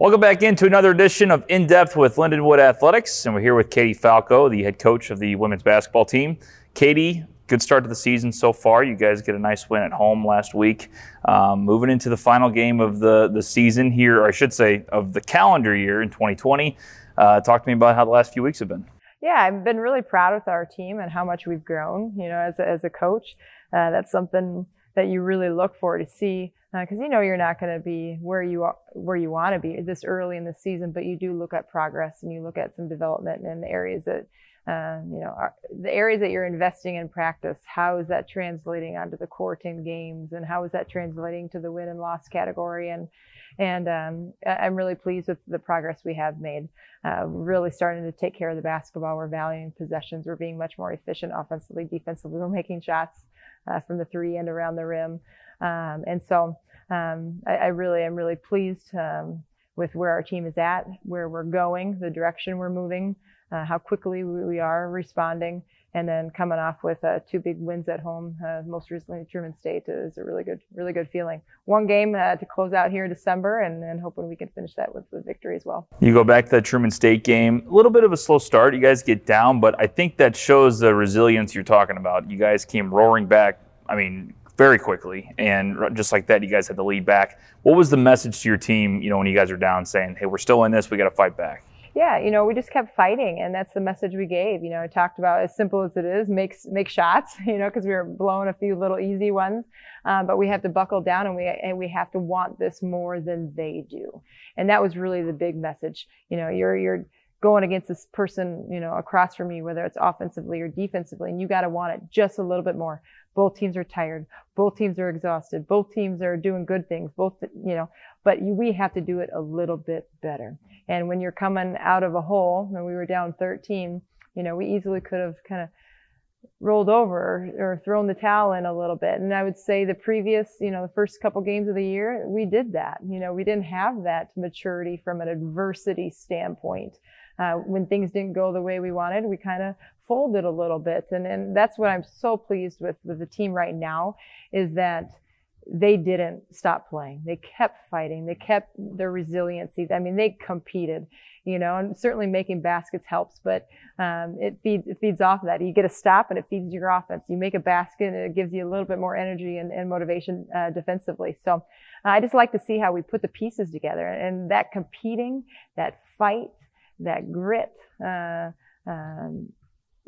Welcome back into another edition of In Depth with Lindenwood Athletics, and we're here with Katie Falco, the head coach of the women's basketball team. Katie, good start to the season so far. You guys get a nice win at home last week. Um, moving into the final game of the, the season here, or I should say, of the calendar year in 2020. Uh, talk to me about how the last few weeks have been. Yeah, I've been really proud with our team and how much we've grown. You know, as a, as a coach, uh, that's something that you really look for to see because uh, you know you're not going to be where you are, where you want to be this early in the season, but you do look at progress and you look at some development in the areas that uh, you know are, the areas that you're investing in practice. How is that translating onto the court in games, and how is that translating to the win and loss category? And and um, I'm really pleased with the progress we have made. Uh, really starting to take care of the basketball. We're valuing possessions. We're being much more efficient offensively, defensively. We're making shots uh, from the three and around the rim. Um, and so um, I, I, really am really pleased um, with where our team is at, where we're going, the direction we're moving, uh, how quickly we are responding, and then coming off with uh, two big wins at home, uh, most recently Truman State is a really good, really good feeling. One game uh, to close out here in December, and, and hoping we can finish that with, with victory as well. You go back to that Truman State game, a little bit of a slow start. You guys get down, but I think that shows the resilience you're talking about. You guys came roaring back. I mean, very quickly, and just like that, you guys had the lead back. What was the message to your team, you know, when you guys are down, saying, "Hey, we're still in this. We got to fight back." Yeah, you know, we just kept fighting, and that's the message we gave. You know, I talked about as simple as it is, make make shots. You know, because we were blowing a few little easy ones, um, but we have to buckle down, and we and we have to want this more than they do, and that was really the big message. You know, you're you're going against this person, you know, across from you, whether it's offensively or defensively, and you got to want it just a little bit more. Both teams are tired. Both teams are exhausted. Both teams are doing good things. Both, you know, but you, we have to do it a little bit better. And when you're coming out of a hole, and we were down 13, you know, we easily could have kind of rolled over or thrown the towel in a little bit. And I would say the previous, you know, the first couple games of the year, we did that. You know, we didn't have that maturity from an adversity standpoint. Uh, when things didn't go the way we wanted, we kind of folded a little bit. And, and that's what I'm so pleased with with the team right now is that they didn't stop playing. They kept fighting. They kept their resiliency. I mean, they competed, you know, and certainly making baskets helps, but um, it feeds it feeds off of that. You get a stop and it feeds your offense. You make a basket and it gives you a little bit more energy and, and motivation uh, defensively. So uh, I just like to see how we put the pieces together and that competing, that fight, that grit. Uh, um,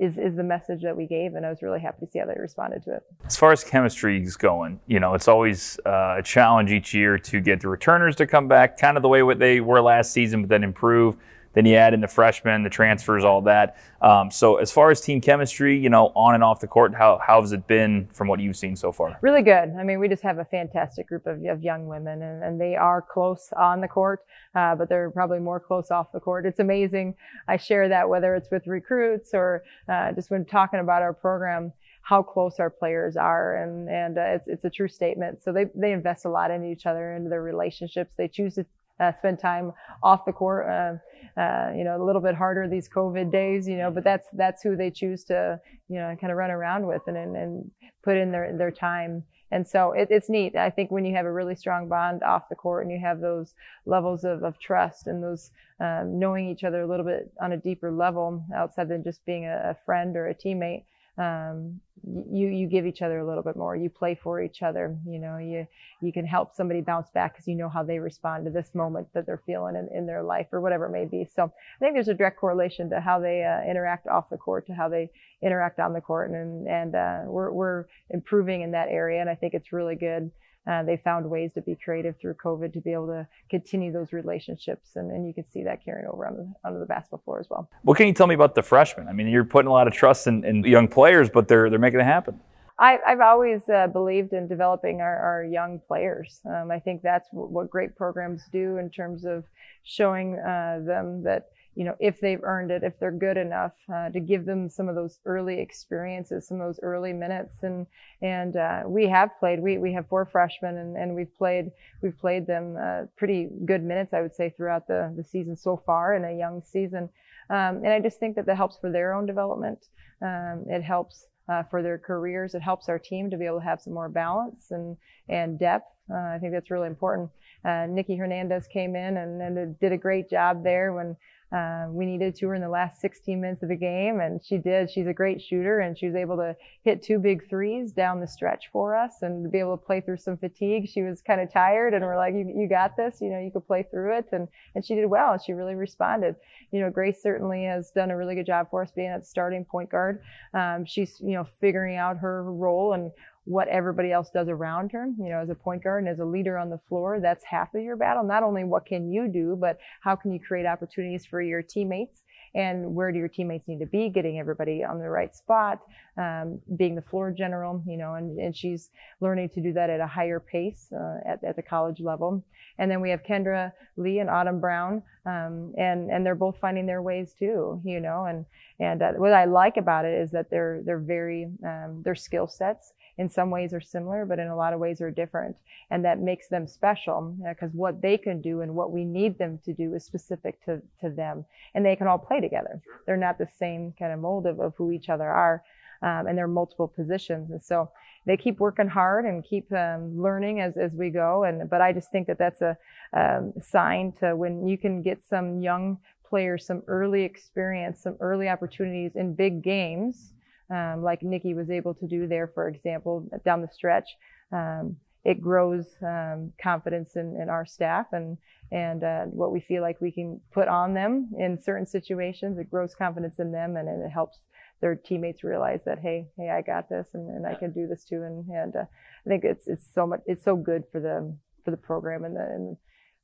is is the message that we gave, and I was really happy to see how they responded to it. As far as chemistry is going, you know, it's always uh, a challenge each year to get the returners to come back, kind of the way what they were last season, but then improve. Then you add in the freshmen, the transfers, all that. Um, so as far as team chemistry, you know, on and off the court, how, how has it been from what you've seen so far? Really good. I mean, we just have a fantastic group of, of young women, and, and they are close on the court, uh, but they're probably more close off the court. It's amazing. I share that whether it's with recruits or uh, just when talking about our program how close our players are and and uh, it's it's a true statement so they they invest a lot in each other into their relationships they choose to uh, spend time off the court. Uh, uh, you know, a little bit harder these COVID days, you know, but that's that's who they choose to, you know, kind of run around with and and, and put in their their time. And so it, it's neat. I think when you have a really strong bond off the court and you have those levels of, of trust and those um, knowing each other a little bit on a deeper level outside than just being a, a friend or a teammate, um, you you give each other a little bit more. You play for each other. You know, you you can help somebody bounce back because you know how they respond to this moment that they're feeling in, in their life or whatever it may be. So I think there's a direct correlation to how they uh, interact off the court to how they interact on the court, and and uh, we're we're improving in that area, and I think it's really good uh, they found ways to be creative through COVID to be able to continue those relationships, and, and you can see that carrying over on the, onto the basketball floor as well. What can you tell me about the freshmen? I mean, you're putting a lot of trust in, in young players, but they're they're making it happen. I, have always uh, believed in developing our, our young players. Um, I think that's w- what great programs do in terms of showing uh, them that you know, if they've earned it, if they're good enough, uh, to give them some of those early experiences, some of those early minutes. And, and, uh, we have played, we, we have four freshmen and, and we've played, we've played them, uh, pretty good minutes, I would say, throughout the, the season so far in a young season. Um, and I just think that that helps for their own development. Um, it helps, uh, for their careers. It helps our team to be able to have some more balance and, and depth Uh, I think that's really important. Uh, Nikki Hernandez came in and, and did a great job there when uh, we needed to her in the last 16 minutes of the game, and she did. She's a great shooter, and she was able to hit two big threes down the stretch for us, and be able to play through some fatigue. She was kind of tired, and we're like, "You, you got this. You know, you could play through it." And and she did well. and She really responded. You know, Grace certainly has done a really good job for us being at starting point guard. Um, she's you know figuring out her role and what everybody else does around her. You know, as a point guard and as a leader on the floor, that's half of your battle. Not only what can you do, but how can you create opportunities for your teammates and where do your teammates need to be, getting everybody on the right spot, um, being the floor general, you know, and, and she's learning to do that at a higher pace uh, at, at the college level. And then we have Kendra Lee and Autumn Brown, um, and and they're both finding their ways too, you know. And and uh, what I like about it is that they're they're very um, their skill sets in some ways are similar, but in a lot of ways are different. And that makes them special because what they can do and what we need them to do is specific to, to them. And they can all play together. They're not the same kind of mold of, of who each other are. Um, and they're multiple positions. And so they keep working hard and keep um, learning as, as we go. And, but I just think that that's a um, sign to when you can get some young players, some early experience, some early opportunities in big games um, like Nikki was able to do there, for example, down the stretch. Um, it grows um, confidence in, in, our staff and and uh, what we feel like we can put on them in certain situations. It grows confidence in them and, and it helps their teammates realize that hey hey I got this and, and I can do this too and and uh, I think it's it's so much it's so good for the for the program and the and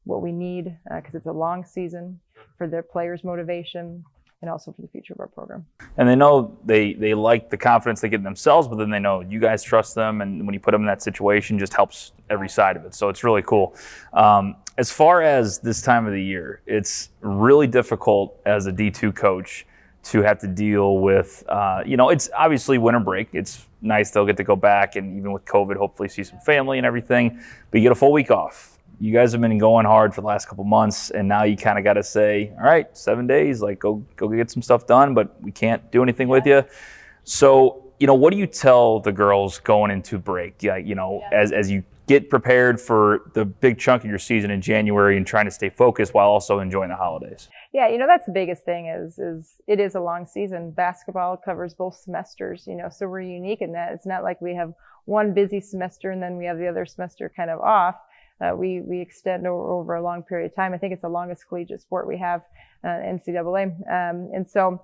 what we need because uh, it's a long season for their players motivation and also for the future of our program. And they know they they like the confidence they get themselves, but then they know you guys trust them, and when you put them in that situation, just helps every side of it. So it's really cool. Um, as far as this time of the year, it's really difficult as a D2 coach to have to deal with, uh, you know, it's obviously winter break. It's nice they'll get to go back and even with COVID, hopefully see some family and everything, but you get a full week off you guys have been going hard for the last couple months, and now you kind of got to say, all right, seven days, like go go get some stuff done, but we can't do anything yeah. with you. So, you know, what do you tell the girls going into break? Yeah, you know, yeah. as as you get prepared for the big chunk of your season in January and trying to stay focused while also enjoying the holidays. Yeah, you know that's the biggest thing is is it is a long season. Basketball covers both semesters, you know, so we're unique in that it's not like we have one busy semester and then we have the other semester kind of off uh, we we extend over, over, a long period of time. I think it's the longest collegiate sport we have, uh, NCAA. Um, and so,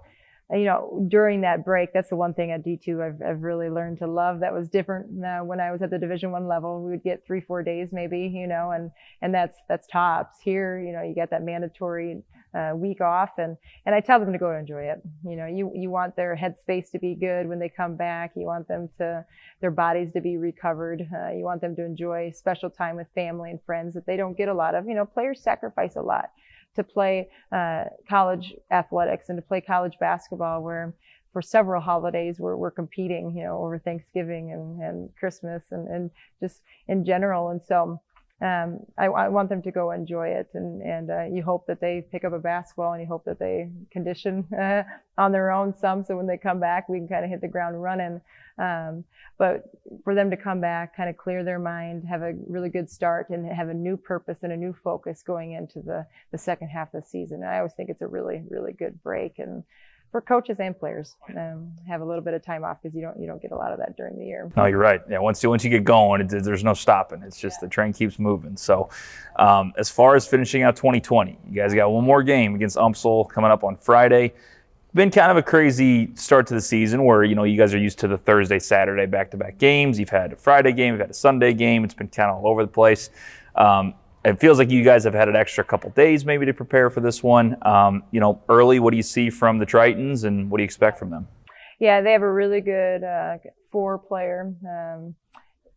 uh, you know, during that break, that's the one thing at D2 I've, I've really learned to love. That was different uh, when I was at the Division One level. We would get three, four days maybe, you know, and and that's that's tops. Here, you know, you get that mandatory uh, week off and and I tell them to go enjoy it. You know, you you want their headspace to be good when they come back. You want them to their bodies to be recovered. Uh, you want them to enjoy special time with family and friends that they don't get a lot of. You know, players sacrifice a lot to play uh, college athletics and to play college basketball where for several holidays we're, we're competing, you know, over Thanksgiving and, and Christmas and, and just in general. And so um, I, I, want them to go enjoy it, and and uh, you hope that they pick up a basketball, and you hope that they condition uh, on their own some, so when they come back, we can kind of hit the ground running. Um, but for them to come back, kind of clear their mind, have a really good start, and have a new purpose and a new focus going into the the second half of the season. And I always think it's a really really good break, and for coaches and players um, have a little bit of time off because you don't you don't get a lot of that during the year. No, you're right. Yeah, once you once you get going, it, there's no stopping. It's just yeah. the train keeps moving. So, um, as far as finishing out 2020, you guys got one more game against UMSL coming up on Friday. Been kind of a crazy start to the season where you know you guys are used to the Thursday, Saturday back-to-back games. You've had a Friday game, you've had a Sunday game. It's been kind of all over the place. Um, it feels like you guys have had an extra couple days maybe to prepare for this one. Um, you know, early, what do you see from the Tritons and what do you expect from them? Yeah, they have a really good uh, four player, um,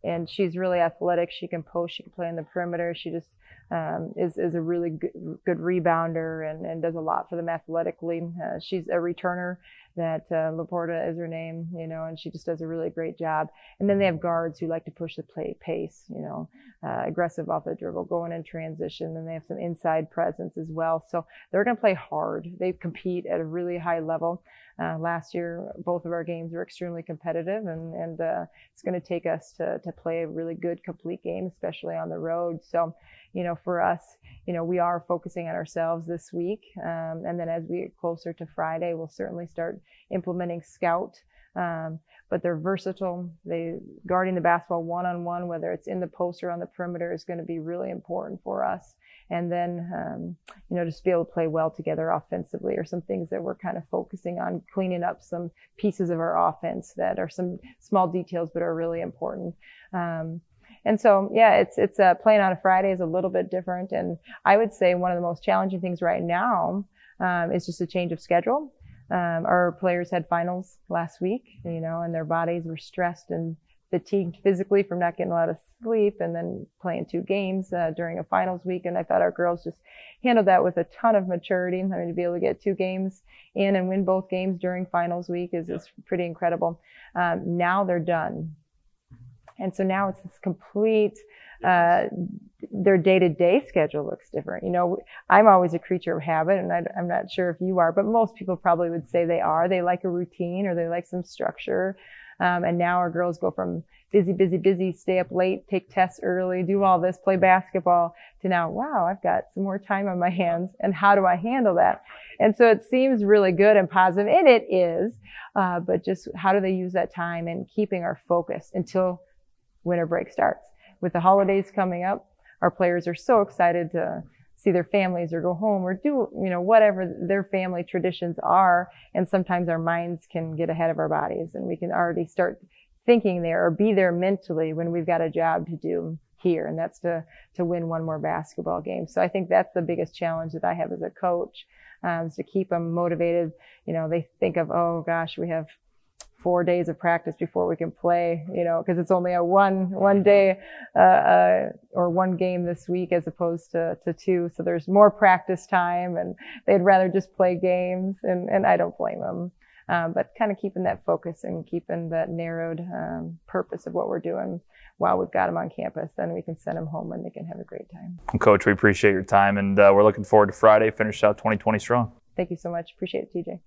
and she's really athletic. She can post, she can play in the perimeter. She just um, is, is a really good, good rebounder and, and does a lot for them athletically. Uh, she's a returner that uh, Laporta is her name, you know, and she just does a really great job. And then they have guards who like to push the play pace, you know, uh, aggressive off the dribble, going in transition. And they have some inside presence as well. So they're going to play hard. They compete at a really high level. Uh, last year, both of our games were extremely competitive, and, and uh, it's going to take us to, to play a really good, complete game, especially on the road. So, you know, for us, you know, we are focusing on ourselves this week. Um, and then as we get closer to Friday, we'll certainly start implementing scout. Um, but they're versatile. They guarding the basketball one on one, whether it's in the post or on the perimeter, is going to be really important for us. And then, um, you know, just be able to play well together offensively, or some things that we're kind of focusing on cleaning up some pieces of our offense that are some small details but are really important. Um, and so, yeah, it's it's uh, playing on a Friday is a little bit different. And I would say one of the most challenging things right now um, is just a change of schedule. Um, our players had finals last week, you know, and their bodies were stressed and fatigued physically from not getting a lot of sleep and then playing two games uh, during a finals week. And I thought our girls just handled that with a ton of maturity. I mean, to be able to get two games in and win both games during finals week is, is pretty incredible. Um, now they're done. And so now it's this complete, uh, their day to day schedule looks different. You know, I'm always a creature of habit and I, am not sure if you are, but most people probably would say they are. They like a routine or they like some structure. Um, and now our girls go from busy, busy, busy, stay up late, take tests early, do all this, play basketball to now, wow, I've got some more time on my hands and how do I handle that? And so it seems really good and positive and it is, uh, but just how do they use that time and keeping our focus until winter break starts. With the holidays coming up, our players are so excited to see their families or go home or do, you know, whatever their family traditions are. And sometimes our minds can get ahead of our bodies and we can already start thinking there or be there mentally when we've got a job to do here. And that's to, to win one more basketball game. So I think that's the biggest challenge that I have as a coach, um, is to keep them motivated. You know, they think of, oh gosh, we have four days of practice before we can play, you know, because it's only a one one day uh, uh, or one game this week as opposed to, to two. So there's more practice time, and they'd rather just play games, and, and I don't blame them. Um, but kind of keeping that focus and keeping that narrowed um, purpose of what we're doing while we've got them on campus, then we can send them home and they can have a great time. Coach, we appreciate your time, and uh, we're looking forward to Friday. Finish out 2020 strong. Thank you so much. Appreciate it, TJ.